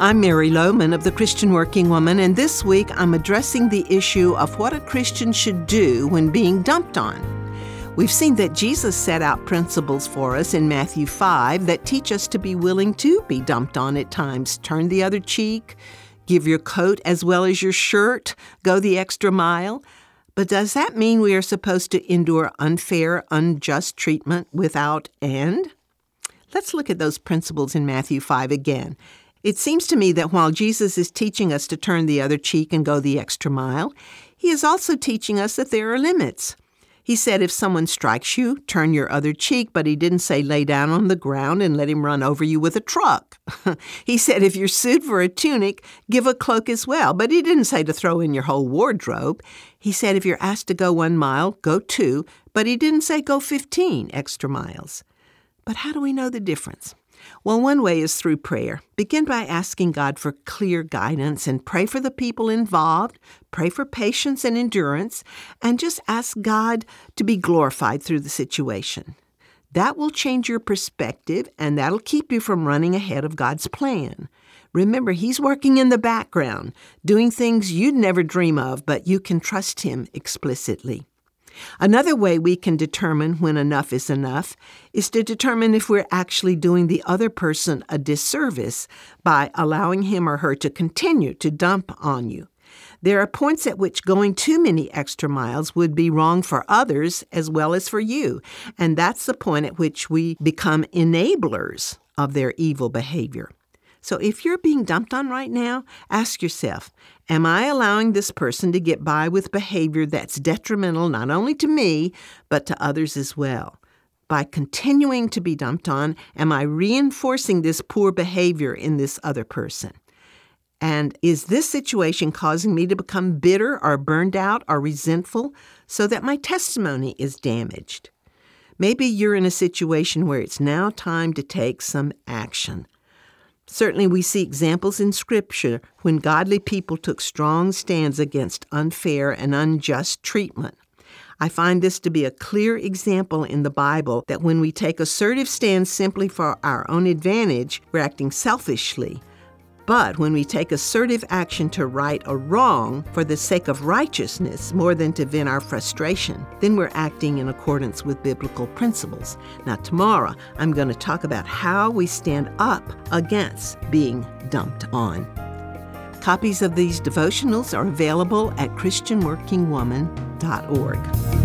I'm Mary Lowman of the Christian Working Woman, and this week I'm addressing the issue of what a Christian should do when being dumped on. We've seen that Jesus set out principles for us in Matthew 5 that teach us to be willing to be dumped on at times. Turn the other cheek, give your coat as well as your shirt, go the extra mile. But does that mean we are supposed to endure unfair, unjust treatment without end? Let's look at those principles in Matthew 5 again. It seems to me that while Jesus is teaching us to turn the other cheek and go the extra mile, he is also teaching us that there are limits. He said if someone strikes you, turn your other cheek, but he didn't say lay down on the ground and let him run over you with a truck. he said if you're sued for a tunic, give a cloak as well, but he didn't say to throw in your whole wardrobe. He said if you're asked to go one mile, go two, but he didn't say go 15 extra miles. But how do we know the difference? Well, one way is through prayer. Begin by asking God for clear guidance and pray for the people involved, pray for patience and endurance, and just ask God to be glorified through the situation. That will change your perspective and that'll keep you from running ahead of God's plan. Remember, He's working in the background, doing things you'd never dream of, but you can trust Him explicitly. Another way we can determine when enough is enough is to determine if we're actually doing the other person a disservice by allowing him or her to continue to dump on you. There are points at which going too many extra miles would be wrong for others as well as for you, and that's the point at which we become enablers of their evil behavior. So if you're being dumped on right now, ask yourself Am I allowing this person to get by with behavior that's detrimental not only to me, but to others as well? By continuing to be dumped on, am I reinforcing this poor behavior in this other person? And is this situation causing me to become bitter or burned out or resentful so that my testimony is damaged? Maybe you're in a situation where it's now time to take some action. Certainly, we see examples in Scripture when godly people took strong stands against unfair and unjust treatment. I find this to be a clear example in the Bible that when we take assertive stands simply for our own advantage, we're acting selfishly but when we take assertive action to right a wrong for the sake of righteousness more than to vent our frustration, then we're acting in accordance with biblical principles. Now, tomorrow, I'm going to talk about how we stand up against being dumped on. Copies of these devotionals are available at ChristianWorkingWoman.org.